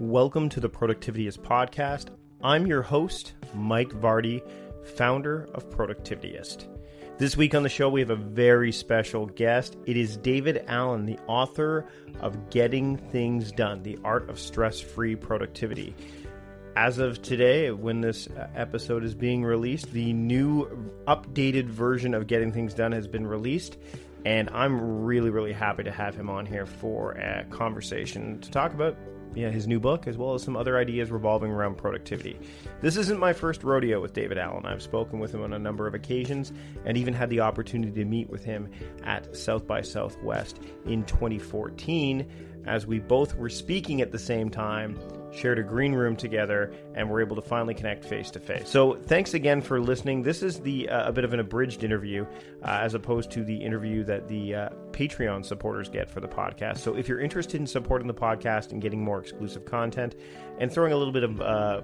Welcome to the Productivityist podcast. I'm your host, Mike Vardy, founder of Productivityist. This week on the show, we have a very special guest. It is David Allen, the author of Getting Things Done The Art of Stress Free Productivity. As of today, when this episode is being released, the new updated version of Getting Things Done has been released. And I'm really, really happy to have him on here for a conversation to talk about yeah, his new book, as well as some other ideas revolving around productivity. This isn't my first rodeo with David Allen. I've spoken with him on a number of occasions and even had the opportunity to meet with him at South by Southwest in 2014 as we both were speaking at the same time shared a green room together, and were able to finally connect face to face. So, thanks again for listening. This is the uh, a bit of an abridged interview, uh, as opposed to the interview that the uh, Patreon supporters get for the podcast. So, if you're interested in supporting the podcast and getting more exclusive content, and throwing a little bit of uh,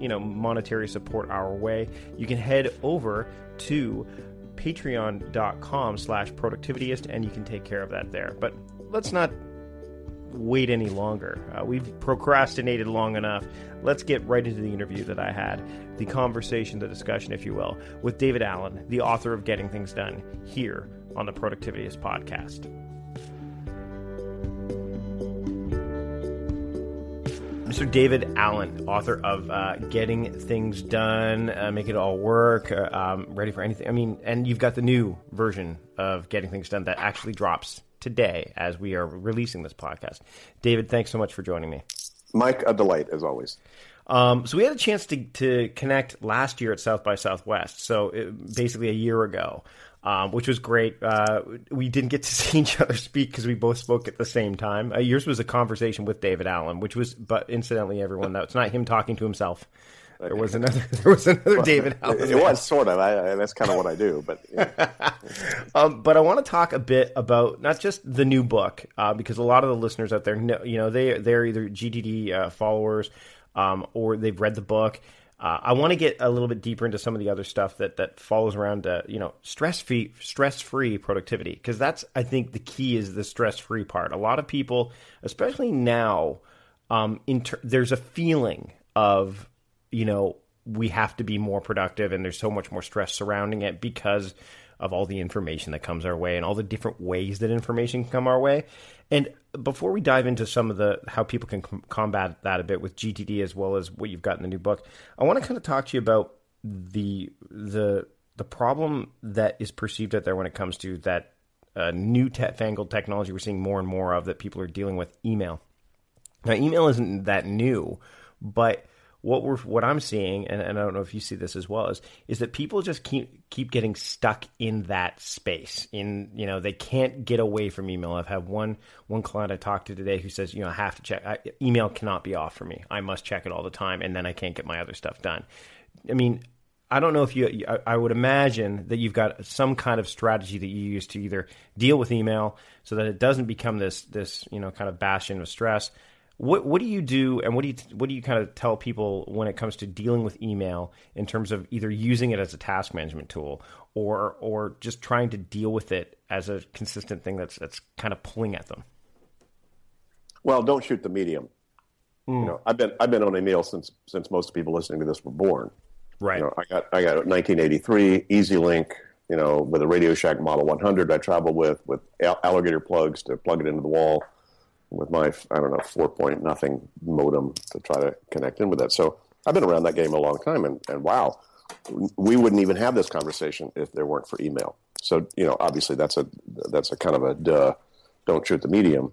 you know monetary support our way, you can head over to patreon.com slash productivityist and you can take care of that there but let's not wait any longer. Uh, we've procrastinated long enough. Let's get right into the interview that I had, the conversation, the discussion, if you will, with David Allen, the author of Getting Things Done, here on the Productivityist podcast. Mr. David Allen, author of uh, Getting Things Done, uh, Make It All Work, uh, um, Ready for Anything. I mean, and you've got the new version of Getting Things Done that actually drops today as we are releasing this podcast. David, thanks so much for joining me. Mike, a delight as always. Um, so we had a chance to, to connect last year at South by Southwest, so it, basically a year ago, um, which was great. Uh, we didn't get to see each other speak because we both spoke at the same time. Uh, yours was a conversation with David Allen, which was, but incidentally, everyone, that's not him talking to himself. There was another. There was another well, David. Allen. It was sort of. I, I, that's kind of what I do. But yeah. um, but I want to talk a bit about not just the new book uh, because a lot of the listeners out there, know, you know, they they're either GTD uh, followers um, or they've read the book. Uh, I want to get a little bit deeper into some of the other stuff that that follows around, uh, you know, stress free stress free productivity because that's I think the key is the stress free part. A lot of people, especially now, um, there's a feeling of you know, we have to be more productive and there's so much more stress surrounding it because of all the information that comes our way and all the different ways that information can come our way. And before we dive into some of the how people can com- combat that a bit with GTD as well as what you've got in the new book, I want to kind of talk to you about the the the problem that is perceived out there when it comes to that uh, new te- fangled technology we're seeing more and more of that people are dealing with email. Now, email isn't that new, but what we're what I'm seeing, and, and I don't know if you see this as well, is is that people just keep keep getting stuck in that space. In you know they can't get away from email. I've had one one client I talked to today who says you know I have to check I, email cannot be off for me. I must check it all the time, and then I can't get my other stuff done. I mean, I don't know if you. I would imagine that you've got some kind of strategy that you use to either deal with email so that it doesn't become this this you know kind of bastion of stress, what what do you do, and what do you what do you kind of tell people when it comes to dealing with email in terms of either using it as a task management tool or or just trying to deal with it as a consistent thing that's that's kind of pulling at them? Well, don't shoot the medium. Mm. You know, I've been I've been on email since since most people listening to this were born. Right. You know, I got I got 1983 EasyLink. You know, with a Radio Shack Model 100, I traveled with with alligator plugs to plug it into the wall with my I don't know four point nothing modem to try to connect in with that. So I've been around that game a long time, and, and wow, we wouldn't even have this conversation if there weren't for email. So you know, obviously that's a that's a kind of a duh. Don't shoot the medium.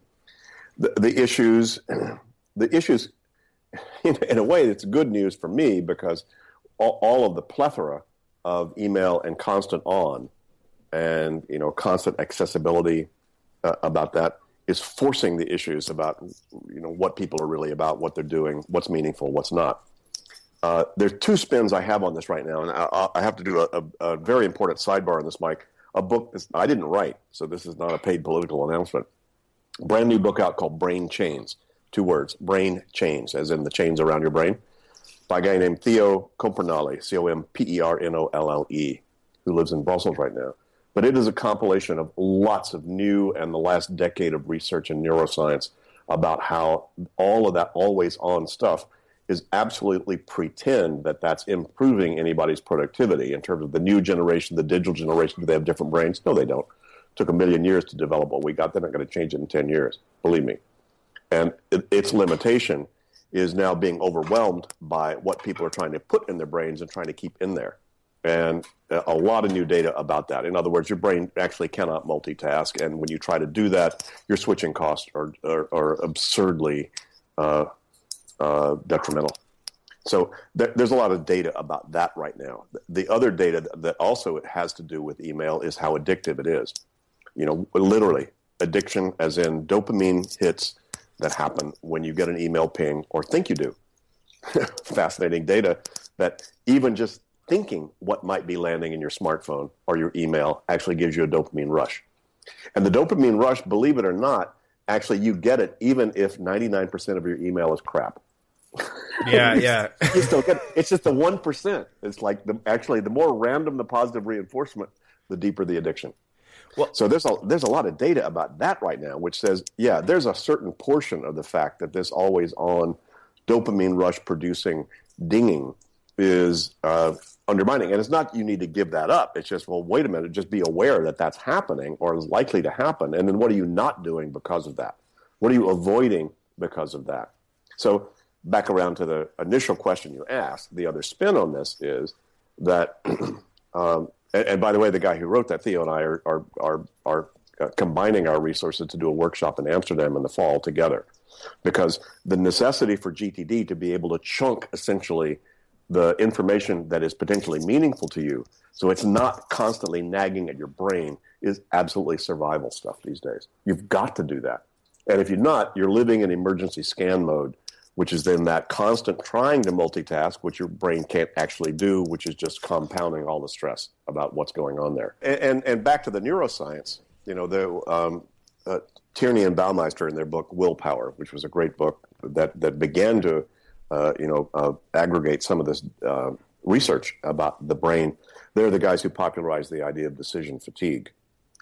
The, the issues, the issues, in, in a way, it's good news for me because all, all of the plethora of email and constant on, and you know, constant accessibility uh, about that is forcing the issues about you know what people are really about, what they're doing, what's meaningful, what's not. Uh, there's two spins I have on this right now, and I, I have to do a, a, very important sidebar on this, Mike. A book I didn't write, so this is not a paid political announcement. Brand new book out called Brain Chains. Two words: brain chains, as in the chains around your brain, by a guy named Theo Compernolle, C O M P E R N O L L E, who lives in Brussels right now but it is a compilation of lots of new and the last decade of research in neuroscience about how all of that always on stuff is absolutely pretend that that's improving anybody's productivity in terms of the new generation, the digital generation. Do they have different brains? No, they don't. It took a million years to develop what we got. They're not going to change it in 10 years, believe me. And it, its limitation is now being overwhelmed by what people are trying to put in their brains and trying to keep in there. And a lot of new data about that. In other words, your brain actually cannot multitask, and when you try to do that, your switching costs are, are, are absurdly uh, uh, detrimental. So th- there's a lot of data about that right now. The other data that also it has to do with email is how addictive it is. You know, literally addiction, as in dopamine hits that happen when you get an email ping or think you do. Fascinating data that even just thinking what might be landing in your smartphone or your email actually gives you a dopamine rush. And the dopamine rush, believe it or not, actually you get it even if 99% of your email is crap. Yeah, yeah. you still get it. It's just the 1%. It's like the, actually the more random the positive reinforcement, the deeper the addiction. Well, so there's a there's a lot of data about that right now, which says, yeah, there's a certain portion of the fact that this always on dopamine rush producing dinging is uh, undermining. And it's not you need to give that up. It's just, well, wait a minute, just be aware that that's happening or is likely to happen. And then what are you not doing because of that? What are you avoiding because of that? So, back around to the initial question you asked, the other spin on this is that, um, and, and, by the way, the guy who wrote that, Theo and I, are, are, are, are uh, combining our resources to do a workshop in Amsterdam in the fall together. Because the necessity for GTD to be able to chunk essentially the information that is potentially meaningful to you. So it's not constantly nagging at your brain is absolutely survival stuff these days. You've got to do that. And if you're not you're living in emergency scan mode which is then that constant trying to multitask which your brain can't actually do which is just compounding all the stress about what's going on there. And and, and back to the neuroscience you know the um, uh, tierney and baumeister in their book willpower which was a great book that that began to you know, uh, aggregate some of this uh, research about the brain. They're the guys who popularized the idea of decision fatigue.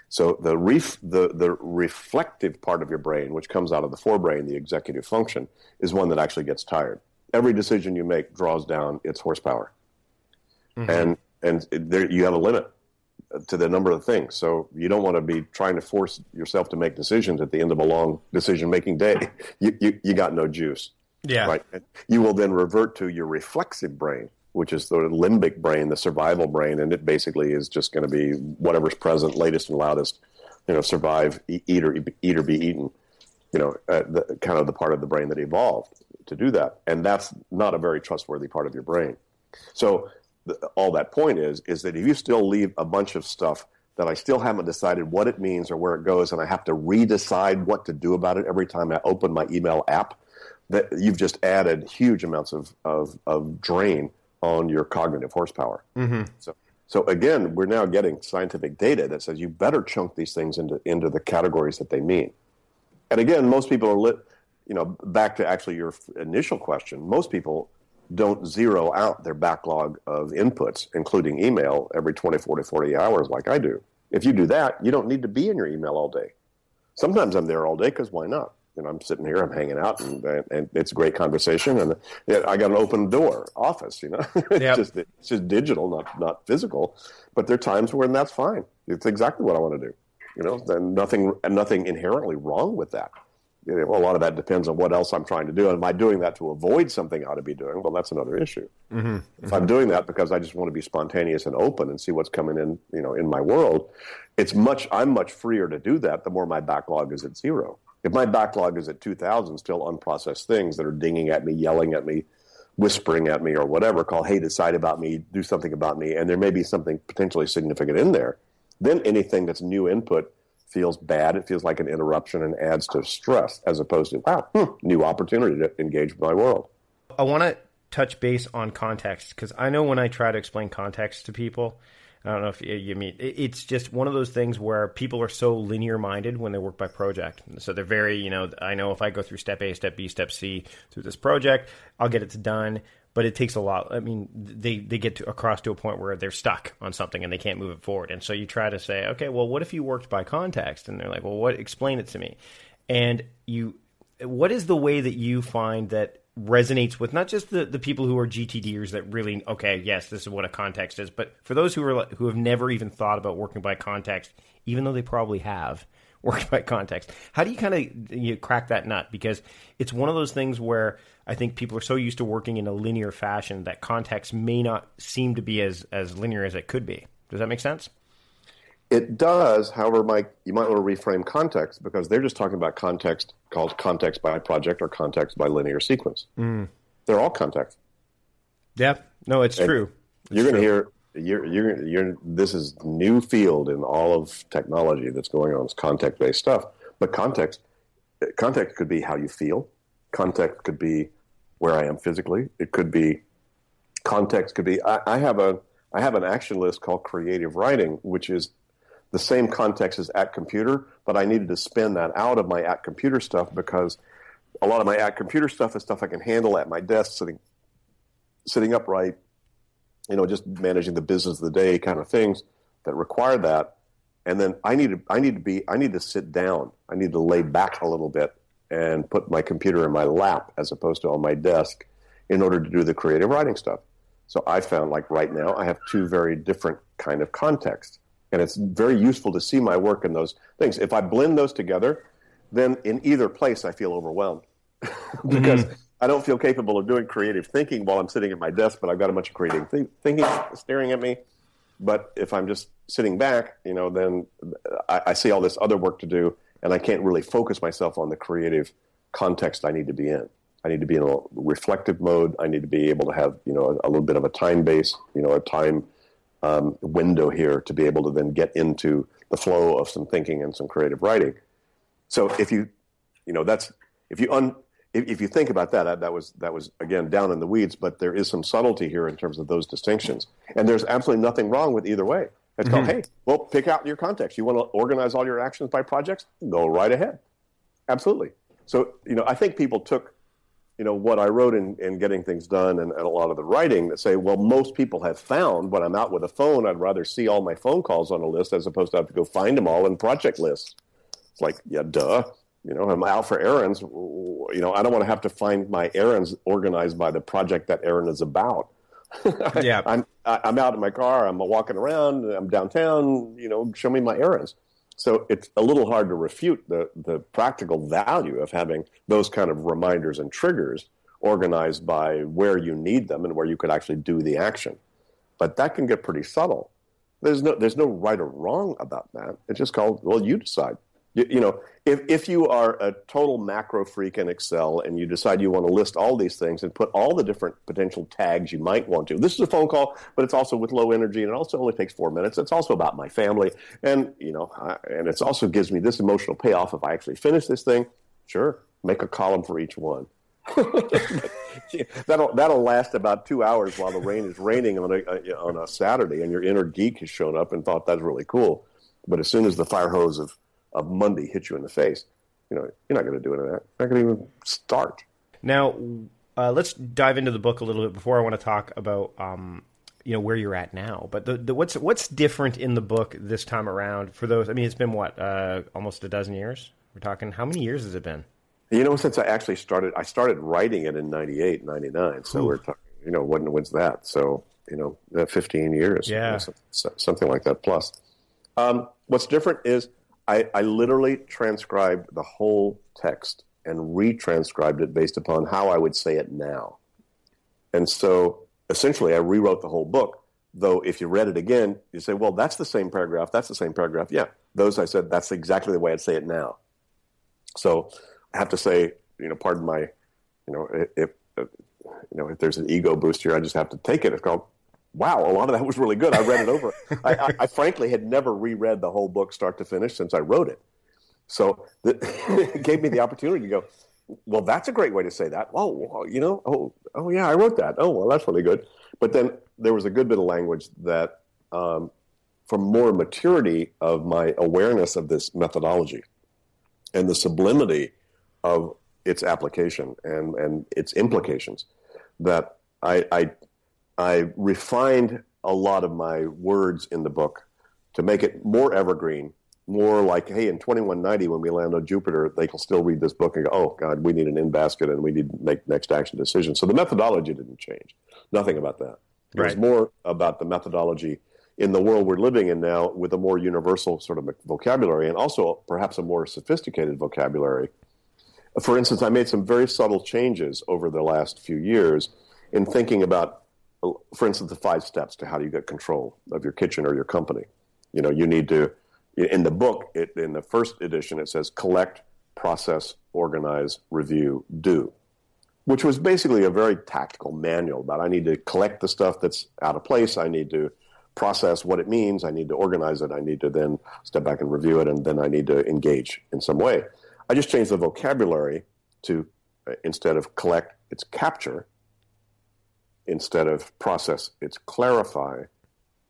So the, ref- the, the reflective part of your brain, which comes out of the forebrain, the executive function, is one that actually gets tired. Every decision you make draws down its horsepower, mm-hmm. and and there, you have a limit to the number of things. So you don't want to be trying to force yourself to make decisions at the end of a long decision making day. You, you, you got no juice. Yeah. Right. You will then revert to your reflexive brain, which is the limbic brain, the survival brain, and it basically is just going to be whatever's present, latest and loudest. You know, survive, eat or eat or be eaten. You know, uh, the, kind of the part of the brain that evolved to do that, and that's not a very trustworthy part of your brain. So, the, all that point is is that if you still leave a bunch of stuff that I still haven't decided what it means or where it goes, and I have to redecide what to do about it every time I open my email app, that you've just added huge amounts of, of, of drain on your cognitive horsepower. Mm-hmm. So, so again, we're now getting scientific data that says you better chunk these things into into the categories that they mean. And again, most people are lit. You know, back to actually your initial question. Most people don't zero out their backlog of inputs, including email, every 24 to 40 hours like I do. If you do that, you don't need to be in your email all day. Sometimes I'm there all day because why not? You know, I'm sitting here, I'm hanging out, and, and it's a great conversation. And I got an open door office, you know, it's yep. just it's just digital, not not physical. But there are times when that's fine. It's exactly what I want to do. You know, then nothing nothing inherently wrong with that. You know, a lot of that depends on what else I'm trying to do. And am I doing that to avoid something I ought to be doing? Well, that's another issue. Mm-hmm. If. I'm doing that because I just want to be spontaneous and open and see what's coming in, you know, in my world, it's much. I'm much freer to do that. The more my backlog is at zero. If my backlog is at 2,000, still unprocessed things that are dinging at me, yelling at me, whispering at me, or whatever, call, hey, decide about me, do something about me, and there may be something potentially significant in there, then anything that's new input feels bad. It feels like an interruption and adds to stress as opposed to, wow, hmm, new opportunity to engage with my world. I want to touch base on context because I know when I try to explain context to people, I don't know if you mean it's just one of those things where people are so linear minded when they work by project. So they're very, you know, I know if I go through step A, step B, step C through this project, I'll get it done. But it takes a lot. I mean, they, they get to, across to a point where they're stuck on something and they can't move it forward. And so you try to say, okay, well, what if you worked by context? And they're like, well, what? Explain it to me. And you what is the way that you find that resonates with not just the, the people who are GTDers that really okay yes this is what a context is but for those who are who have never even thought about working by context even though they probably have worked by context how do you kind of you crack that nut? Because it's one of those things where I think people are so used to working in a linear fashion that context may not seem to be as as linear as it could be. Does that make sense? It does, however, Mike, you might want to reframe context because they're just talking about context called context by project or context by linear sequence. Mm. They're all context. Yeah, no, it's and true. It's you're going to hear you're you're you're this is new field in all of technology that's going on. It's context based stuff, but context context could be how you feel. Context could be where I am physically. It could be context could be I, I have a I have an action list called creative writing, which is the same context as at computer, but I needed to spin that out of my at computer stuff because a lot of my at computer stuff is stuff I can handle at my desk, sitting sitting upright, you know, just managing the business of the day kind of things that require that. And then I need to I need to be I need to sit down. I need to lay back a little bit and put my computer in my lap as opposed to on my desk in order to do the creative writing stuff. So I found like right now I have two very different kind of contexts and it's very useful to see my work in those things. If I blend those together, then in either place I feel overwhelmed because mm-hmm. I don't feel capable of doing creative thinking while I'm sitting at my desk, but I've got a bunch of creative th- thinking staring at me. But if I'm just sitting back, you know, then I, I see all this other work to do, and I can't really focus myself on the creative context I need to be in. I need to be in a reflective mode. I need to be able to have, you know, a, a little bit of a time base, you know, a time um, window here to be able to then get into the flow of some thinking and some creative writing. So if you, you know, that's if you un, if, if you think about that, that was that was again down in the weeds, but there is some subtlety here in terms of those distinctions, and there's absolutely nothing wrong with either way. It's mm-hmm. called, hey, well, pick out your context. You want to organize all your actions by projects? Go right ahead. Absolutely. So, you know, I think people took you know what I wrote in, in getting things done and, and, a lot of the writing that say, well, most people have found when I'm out with a phone, I'd rather see all my phone calls on a list as opposed to have to go find them all in project lists. It's like, yeah, duh. You know, I'm out for errands. You know, I don't want to have to find my errands organized by the project that errand is about. yeah, I'm I'm out in my car. I'm walking around. I'm downtown. You know, show me my errands. So it's a little hard to refute the, the practical value of having those kind of reminders and triggers organized by where you need them and where you could actually do the action. But that can get pretty subtle. There's no, there's no right or wrong about that. It's just called, well, you decide. You, you, know, if, if you are a total macro freak in Excel and you decide you want to list all these things and put all the different potential tags you might want to, this is a phone call, but it's also with low energy and it also only takes four minutes. It's also about my family, and you know, I, and it also gives me this emotional payoff if I actually finish this thing. Sure, make a column for each one. that'll that'll last about two hours while the rain is raining on a, on a Saturday, and your inner geek has shown up and thought that's really cool. But as soon as the fire hose of of Monday hit you in the face, you know, you're not going to do any of that. You're not going to even start. Now, uh, let's dive into the book a little bit before I want to talk about, um, you know, where you're at now. But the, the, what's what's different in the book this time around for those? I mean, it's been what uh, almost a dozen years. We're talking. How many years has it been? You know, since I actually started, I started writing it in 98, 99. So Ooh. we're talking, you know, when when's that? So you know, 15 years. Yeah, you know, something like that plus. Um, what's different is I, I literally transcribed the whole text and retranscribed it based upon how I would say it now. And so essentially, I rewrote the whole book. Though, if you read it again, you say, well, that's the same paragraph. That's the same paragraph. Yeah, those I said, that's exactly the way I'd say it now. So I have to say, you know, pardon my, you know, if, if uh, you know, if there's an ego boost here, I just have to take it. It's called wow, a lot of that was really good. I read it over. I, I, I, frankly had never reread the whole book start to finish since I wrote it. So the, it gave me the opportunity to go, well, that's a great way to say that. Oh, you know, oh, oh yeah, I wrote that. Oh, well, that's really good. But then there was a good bit of language that, um, from more maturity of my awareness of this methodology and the sublimity of its application and, and its implications, that I, I I refined a lot of my words in the book to make it more evergreen more like, hey, in 2190, when we land on Jupiter, they can still read this book and go, oh, God, we need an in basket and we need to make next action decisions. So the methodology didn't change. Nothing about that. It right. was more about the methodology in the world we're living in now with a more universal sort of vocabulary and also perhaps a more sophisticated vocabulary. For instance, I made some very subtle changes over the last few years in thinking about, for instance, the five steps to how do you get control of your kitchen or your company. You know, you need to in the book, it, in the first edition, it says collect, process, organize, review, do, which was basically a very tactical manual about I need to collect the stuff that's out of place, I need to process what it means, I need to organize it, I need to then step back and review it, and then I need to engage in some way. I just changed the vocabulary to uh, instead of collect, it's capture. Instead of process, it's clarify.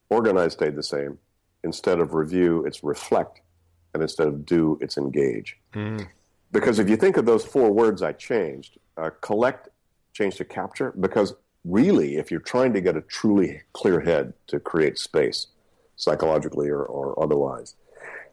Organize stayed the same instead of review, it's reflect, and instead of do, it's engage. Mm. Because if you think of those four words I changed, uh, collect changed to capture, because really, if you're trying to get a truly clear head to create space, psychologically or, or otherwise,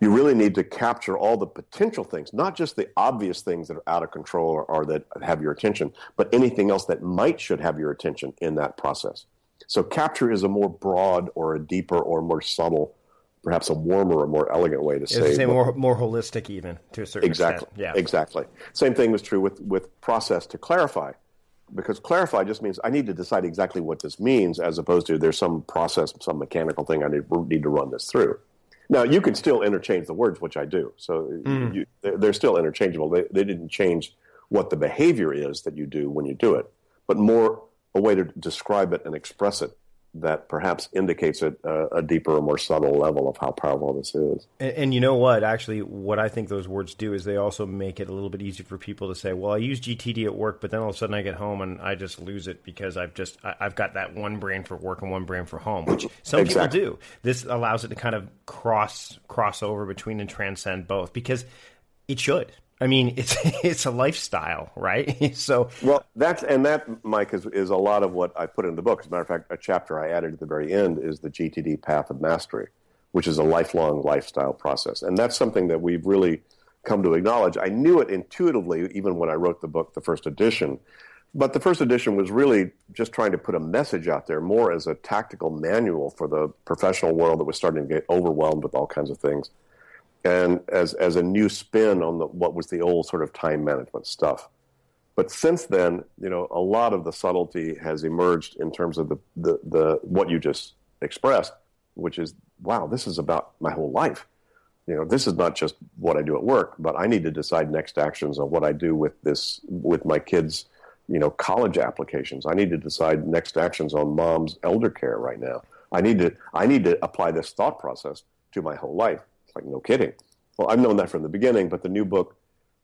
you really need to capture all the potential things, not just the obvious things that are out of control or, or, that have your attention, but anything else that might should have your attention in that process. So capture is a more broad or a deeper or more subtle perhaps a warmer or more elegant way to say, say more more holistic even to a certain exactly, extent. Yeah, exactly. Same thing was true with with process to clarify, because clarify just means I need to decide exactly what this means, as opposed to there's some process, some mechanical thing I need, need to run this through. Now you can still interchange the words, which I do. So mm. you, they're still interchangeable. They, they didn't change what the behavior is that you do when you do it, but more a way to describe it and express it that perhaps indicates a, a, deeper or more subtle level of how powerful this is. And, and, you know what? Actually, what I think those words do is they also make it a little bit easier for people to say, "Well, I use GTD at work, but then all of a sudden I get home and I just lose it because I've just I, have got that one brain for work and one brain for home." Which some exactly. people do. This allows it to kind of cross cross over between and transcend both because it should. I mean, it's it's a lifestyle, right? so well, that's and that, Mike, is is a lot of what I put in the book. As a matter of fact, a chapter I added at the very end is the GTD Path of Mastery, which is a lifelong lifestyle process, and that's something that we've really come to acknowledge. I knew it intuitively even when I wrote the book, the first edition. But the first edition was really just trying to put a message out there more as a tactical manual for the professional world that was starting to get overwhelmed with all kinds of things and as as a new spin on the, what was the old sort of time management stuff. But since then, you know, a lot of the subtlety has emerged in terms of the, the, the what you just expressed, which is, wow, this is about my whole life. You know, this is not just what I do at work, but I need to decide next actions on what I do with this with my kids, you know, college applications. I need to decide next actions on mom's elder care right now. I need to I need to apply this thought process to my whole life like, no kidding. Well, I've known that from the beginning, but the new book,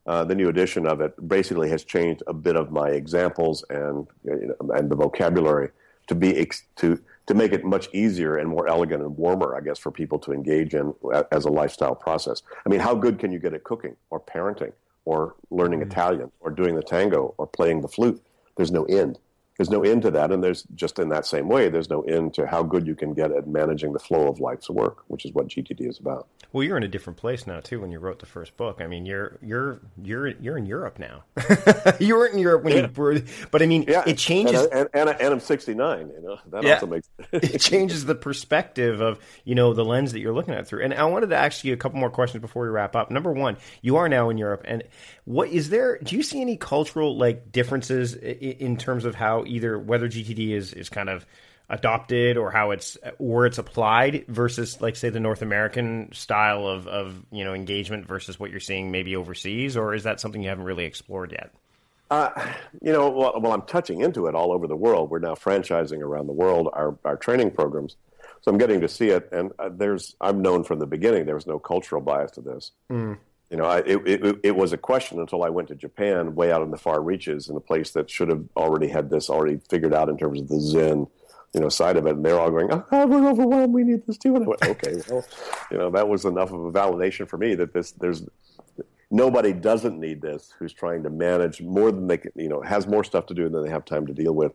uh, the new edition of it, basically has changed a bit of my examples and you know, and the vocabulary to be ex- to to make it much easier and more elegant and warmer, I guess, for people to engage in as a lifestyle process. I mean, how good can you get at cooking or parenting or learning mm-hmm. Italian or doing the tango or playing the flute? There's no end there's no end to that. And there's just in that same way, there's no end to how good you can get at managing the flow of life's work, which is what GTD is about. Well, you're in a different place now too. When you wrote the first book, I mean, you're you're you're you're in Europe now. you weren't in Europe when yeah. you, were, but I mean, yeah. it changes. And, I, and, and, I'm 69. You know, that yeah. also makes it changes the perspective of you know the lens that you're looking at through. And I wanted to ask you a couple more questions before we wrap up. Number one, you are now in Europe, and what is there? Do you see any cultural like differences in terms of how either whether GTD is is kind of adopted or how it's or it's applied versus like say the North American style of of you know engagement versus what you're seeing maybe overseas or is that something you haven't really explored yet? Uh, you know, well, well, I'm touching into it all over the world. We're now franchising around the world our, our training programs, so I'm getting to see it. And uh, there's I'm known from the beginning there was no cultural bias to this. Mm. You know, I, it, it, it, was a question until I went to Japan, way out in the far reaches, in a place that should have already had this already figured out in terms of the Zen, you know, side of it. And they're all going, oh, we're overwhelmed. We need this too. And I went, okay, well, you know, that was enough of a validation for me that this, there's, nobody doesn't need this who's trying to manage more than they can, you know, has more stuff to do than they have time to deal with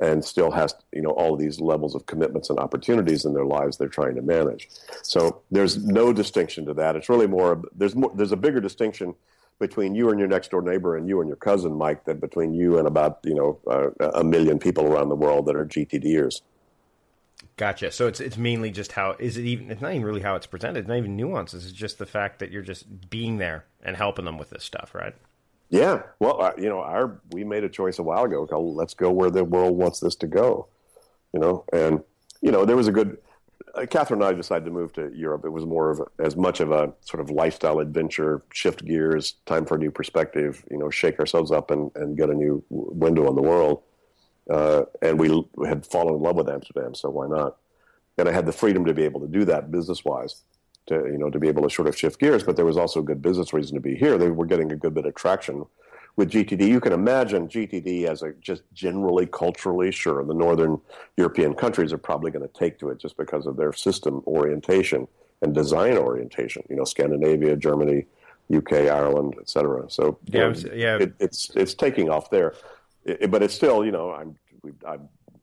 and still has you know all these levels of commitments and opportunities in their lives they're trying to manage. So there's no distinction to that. It's really more there's more there's a bigger distinction between you and your next door neighbor and you and your cousin Mike than between you and about you know uh, a million people around the world that are GTDers. Gotcha. So it's it's mainly just how is it even? It's not even really how it's presented. It's not even nuances. It's just the fact that you're just being there and helping them with this stuff, right? Yeah. Well, you know, our we made a choice a while ago. Let's go where the world wants this to go. You know, and you know there was a good. Uh, Catherine and I decided to move to Europe. It was more of a, as much of a sort of lifestyle adventure, shift gears, time for a new perspective. You know, shake ourselves up and, and get a new window on the world. Uh, and we had fallen in love with Amsterdam, so why not? And I had the freedom to be able to do that business wise to you know to be able to sort of shift gears. But there was also a good business reason to be here. They were getting a good bit of traction with GTD. You can imagine GTD as a just generally culturally, sure, the northern European countries are probably going to take to it just because of their system orientation and design orientation. You know, Scandinavia, Germany, UK, Ireland, etc. So yeah, know, um, yeah, it, it's it's taking off there, it, but it's still you know I'm I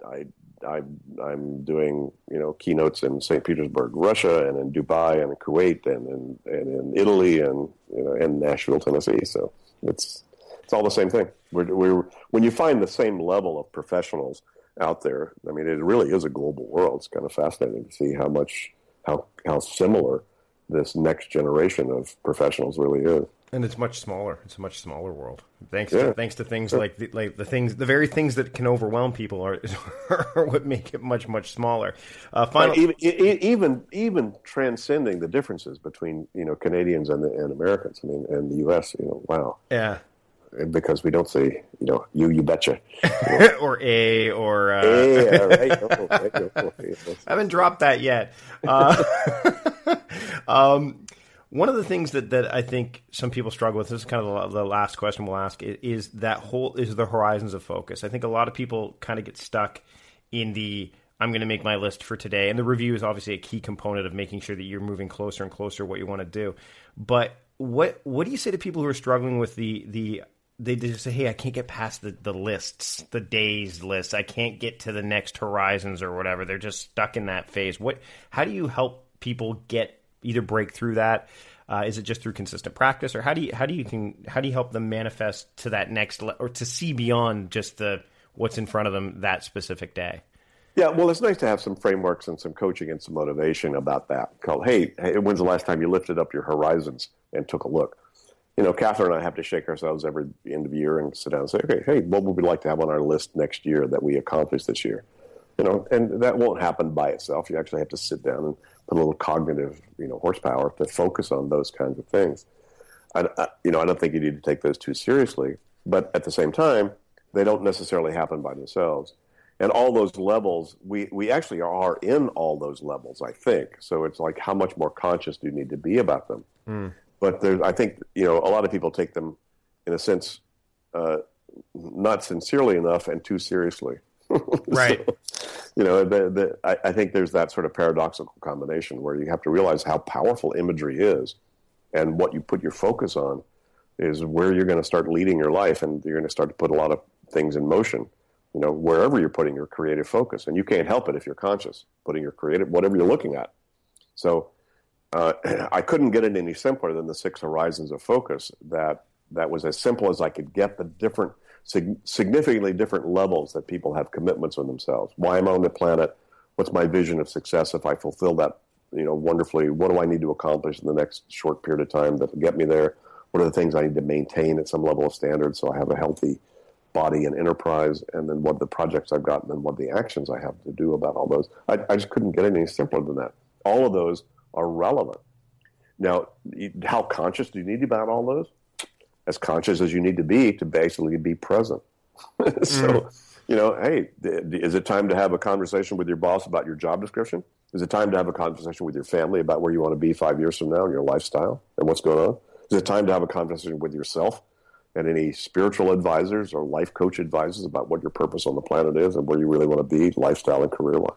I I, I'm doing you know keynotes in St. Petersburg, Russia, and in Dubai, and in Kuwait, and in, and in Italy, and you know, Nashville, Tennessee. So it's it's all the same thing. We're, we're when you find the same level of professionals out there. I mean, it really is a global world. It's kind of fascinating to see how much how how similar this next generation of professionals really is and it's much smaller. It's a much smaller world. Thanks yeah. to, thanks to things like the, like the things, the very things that can overwhelm people are, are what make it much much smaller. Uh, final, even, even even transcending the differences between you know Canadians and the, and Americans. I mean, and the U.S. You know, wow. Yeah. Because we don't say, you know, you, you betcha, or a, or uh... a. Right? Oh, right. Oh, I haven't dropped that yet. Uh, um, one of the things that, that I think some people struggle with, this is kind of the, the last question we'll ask, is that whole is the horizons of focus. I think a lot of people kind of get stuck in the I'm going to make my list for today, and the review is obviously a key component of making sure that you're moving closer and closer to what you want to do. But what what do you say to people who are struggling with the the they just say, "Hey, I can't get past the, the lists, the days lists. I can't get to the next horizons or whatever." They're just stuck in that phase. What? How do you help people get either break through that? Uh, is it just through consistent practice, or how do you how do you can how do you help them manifest to that next le- or to see beyond just the what's in front of them that specific day? Yeah, well, it's nice to have some frameworks and some coaching and some motivation about that. Called, hey, hey, when's the last time you lifted up your horizons and took a look? You know, Catherine and I have to shake ourselves every end of year and sit down and say, okay, hey, what would we like to have on our list next year that we accomplished this year? You know, and that won't happen by itself. You actually have to sit down and a little cognitive, you know, horsepower to focus on those kinds of things. I, I, you know, I don't think you need to take those too seriously, but at the same time, they don't necessarily happen by themselves. And all those levels, we, we actually are in all those levels, I think. So it's like, how much more conscious do you need to be about them? Mm. But there's, I think, you know, a lot of people take them, in a sense, uh, not sincerely enough and too seriously. right. You know, the, the, I, I, think there's that sort of paradoxical combination where you have to realize how powerful imagery is, and what you put your focus on is where you're going to start leading your life, and you're going to start to put a lot of things in motion. You know, wherever you're putting your creative focus, and you can't help it if you're conscious putting your creative whatever you're looking at. So, uh, I couldn't get it any simpler than the six horizons of focus. That that was as simple as I could get the different sig- significantly different levels that people have commitments on themselves. Why am I on the planet? What's my vision of success if I fulfill that, you know, wonderfully? What do I need to accomplish in the next short period of time that will get me there? What are the things I need to maintain at some level of standard so I have a healthy body and enterprise? And then what the projects I've got, and what the actions I have to do about all those? I, I just couldn't get any simpler than that. All of those are relevant. Now, how conscious do you need about all those? As conscious as you need to be to basically be present. so, mm. you know, hey, is it time to have a conversation with your boss about your job description? Is it time to have a conversation with your family about where you want to be five years from now and your lifestyle and what's going on? Is it time to have a conversation with yourself and any spiritual advisors or life coach advisors about what your purpose on the planet is and where you really want to be, lifestyle and career wise?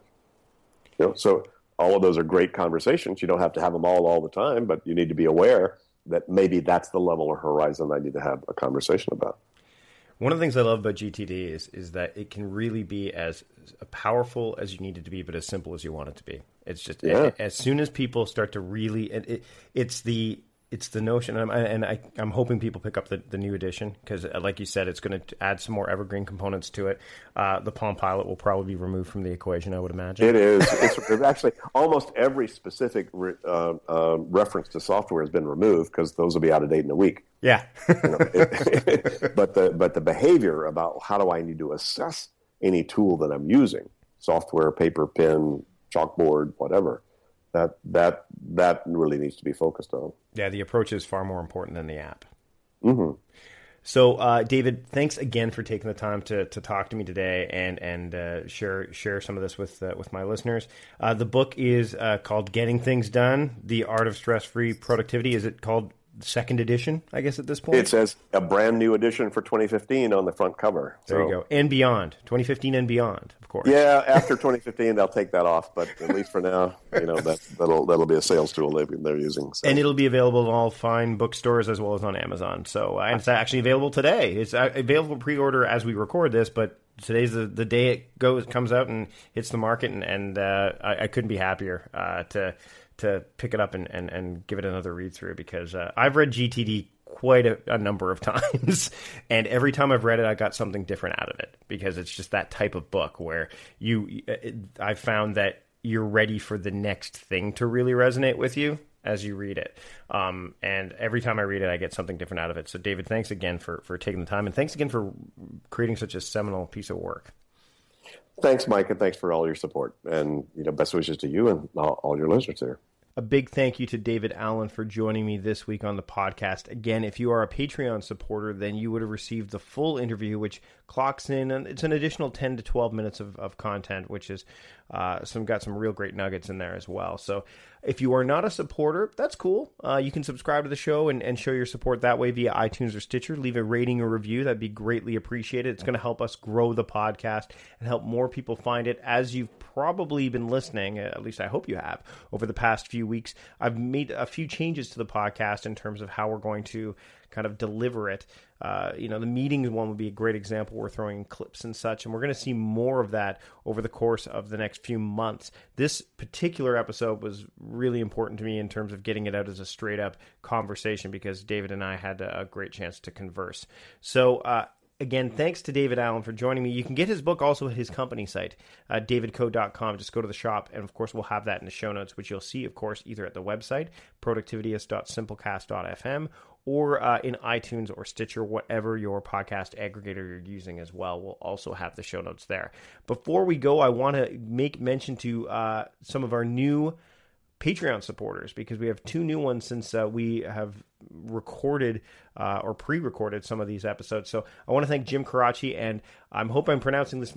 You know, so all of those are great conversations. You don't have to have them all all the time, but you need to be aware that maybe that's the level or horizon I need to have a conversation about. One of the things I love about GTD is is that it can really be as powerful as you need it to be, but as simple as you want it to be. It's just Yeah. as soon as people start to really, it, it's the it's the notion, and, I'm, and I, I'm hoping people pick up the, the new edition because, like you said, it's going to add some more evergreen components to it. Uh, the Palm Pilot will probably be removed from the equation, I would imagine. It is. It's, it's actually almost every specific re, uh, uh, reference to software has been removed because those will be out of date in a week. yeah, You know, it- but the but the behavior about how do I need to assess any tool that I'm using, software, paper, pen, chalkboard, whatever, that that that really needs to be focused on. yeah. The approach is far more important than the app. hmm So, uh, David, thanks again for taking the time to, to talk to me today and and uh, share share some of this with uh, with my listeners. Uh, the book is uh, called "Getting Things Done: The Art of Stress Free Productivity." Is it called second edition? I guess at this point. It says a brand new edition for 2015 on the front cover. there you go, and beyond, 2015 and beyond, of course. Yeah, after 2015 they'll take that off, but at least for now, you know that that'll that'll be a sales tool they, they're using. So. And it'll be available in all fine bookstores as well as on Amazon. So, uh, and it's actually available today. It's uh, available pre-order as we record this, but today's the, the day it goes comes out and hits the market, and, and uh, I, I couldn't be happier uh, to to pick it up and, and, and give it another read through because uh, I've read GTD quite a, a number of times, and every time I've read it, I got something different out of it because it's just that type of book where you it, I found that you're ready for the next thing to really resonate with you as you read it. Um, and every time I read it, I get something different out of it. So, David, thanks again for, for taking the time, and thanks again for creating such a seminal piece of work. Thanks, Mike, and thanks for all your support. And you know, best wishes to you and all, all your listeners here. A big thank you to David Allen for joining me this week on the podcast. Again, if you are a Patreon supporter, then you would have received the full interview, which clocks in, and it's an additional 10 to 12 minutes of, of content, which is uh, some got some real great nuggets in there as well. So if you are not a supporter, that's cool. Uh, you can subscribe to the show and, and show your support that way via iTunes or Stitcher. Leave a rating or review. That'd be greatly appreciated. It's going to help us grow the podcast and help more people find it. As you've probably been listening, uh, at least I hope you have, over the past few weeks, I've made a few changes to the podcast in terms of how we're going to kind of deliver it. Uh, you know, the meetings one would be a great example. We're throwing in clips and such, and we're going to see more of that over the course of the next few months. This particular episode was really important to me in terms of getting it out as a straight up conversation because David and I had a great chance to converse. So, uh, Again, thanks to David Allen for joining me. You can get his book also at his company site, uh, davidco.com. Just go to the shop, and of course, we'll have that in the show notes, which you'll see, of course, either at the website, productivityist.simplecast.fm, or uh, in iTunes or Stitcher, whatever your podcast aggregator you're using as well. We'll also have the show notes there. Before we go, I want to make mention to uh, some of our new Patreon supporters because we have two new ones since uh, we have recorded uh, or pre-recorded some of these episodes. So I want to thank Jim Karachi and I'm hope I'm pronouncing this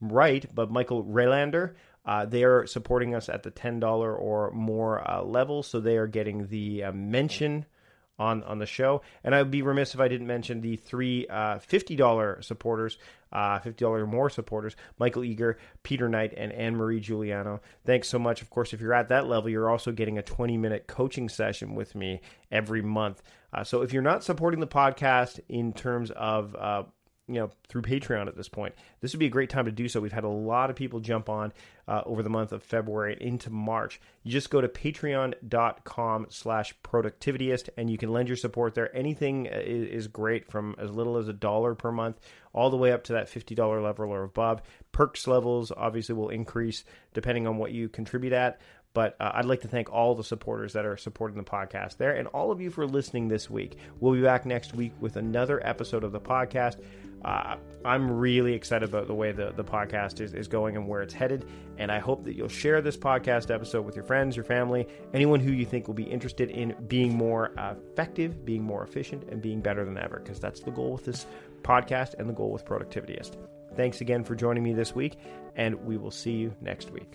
right, but Michael Raylander. Uh, they are supporting us at the ten dollar or more uh, level, so they are getting the uh, mention on on the show. And I'd be remiss if I didn't mention the three uh, fifty dollar supporters, uh, fifty dollar or more supporters: Michael Eager, Peter Knight, and Anne Marie Giuliano. Thanks so much. Of course, if you're at that level, you're also getting a twenty minute coaching session with me every month. Uh, so if you're not supporting the podcast in terms of uh, you know through patreon at this point. This would be a great time to do so. We've had a lot of people jump on uh, over the month of february and into march. You just go to patreon.com slash productivityist and you can lend your support there. Anything is, is great from as little as a dollar per month all the way up to that $50 level or above. Perks levels obviously will increase depending on what you contribute at but uh, I'd like to thank all the supporters that are supporting the podcast there and all of you for listening this week. We'll be back next week with another episode of the podcast. Uh, I'm really excited about the way the, the podcast is, is going and where it's headed. And I hope that you'll share this podcast episode with your friends, your family, anyone who you think will be interested in being more effective, being more efficient, and being better than ever, because that's the goal with this podcast and the goal with Productivityist. Thanks again for joining me this week, and we will see you next week.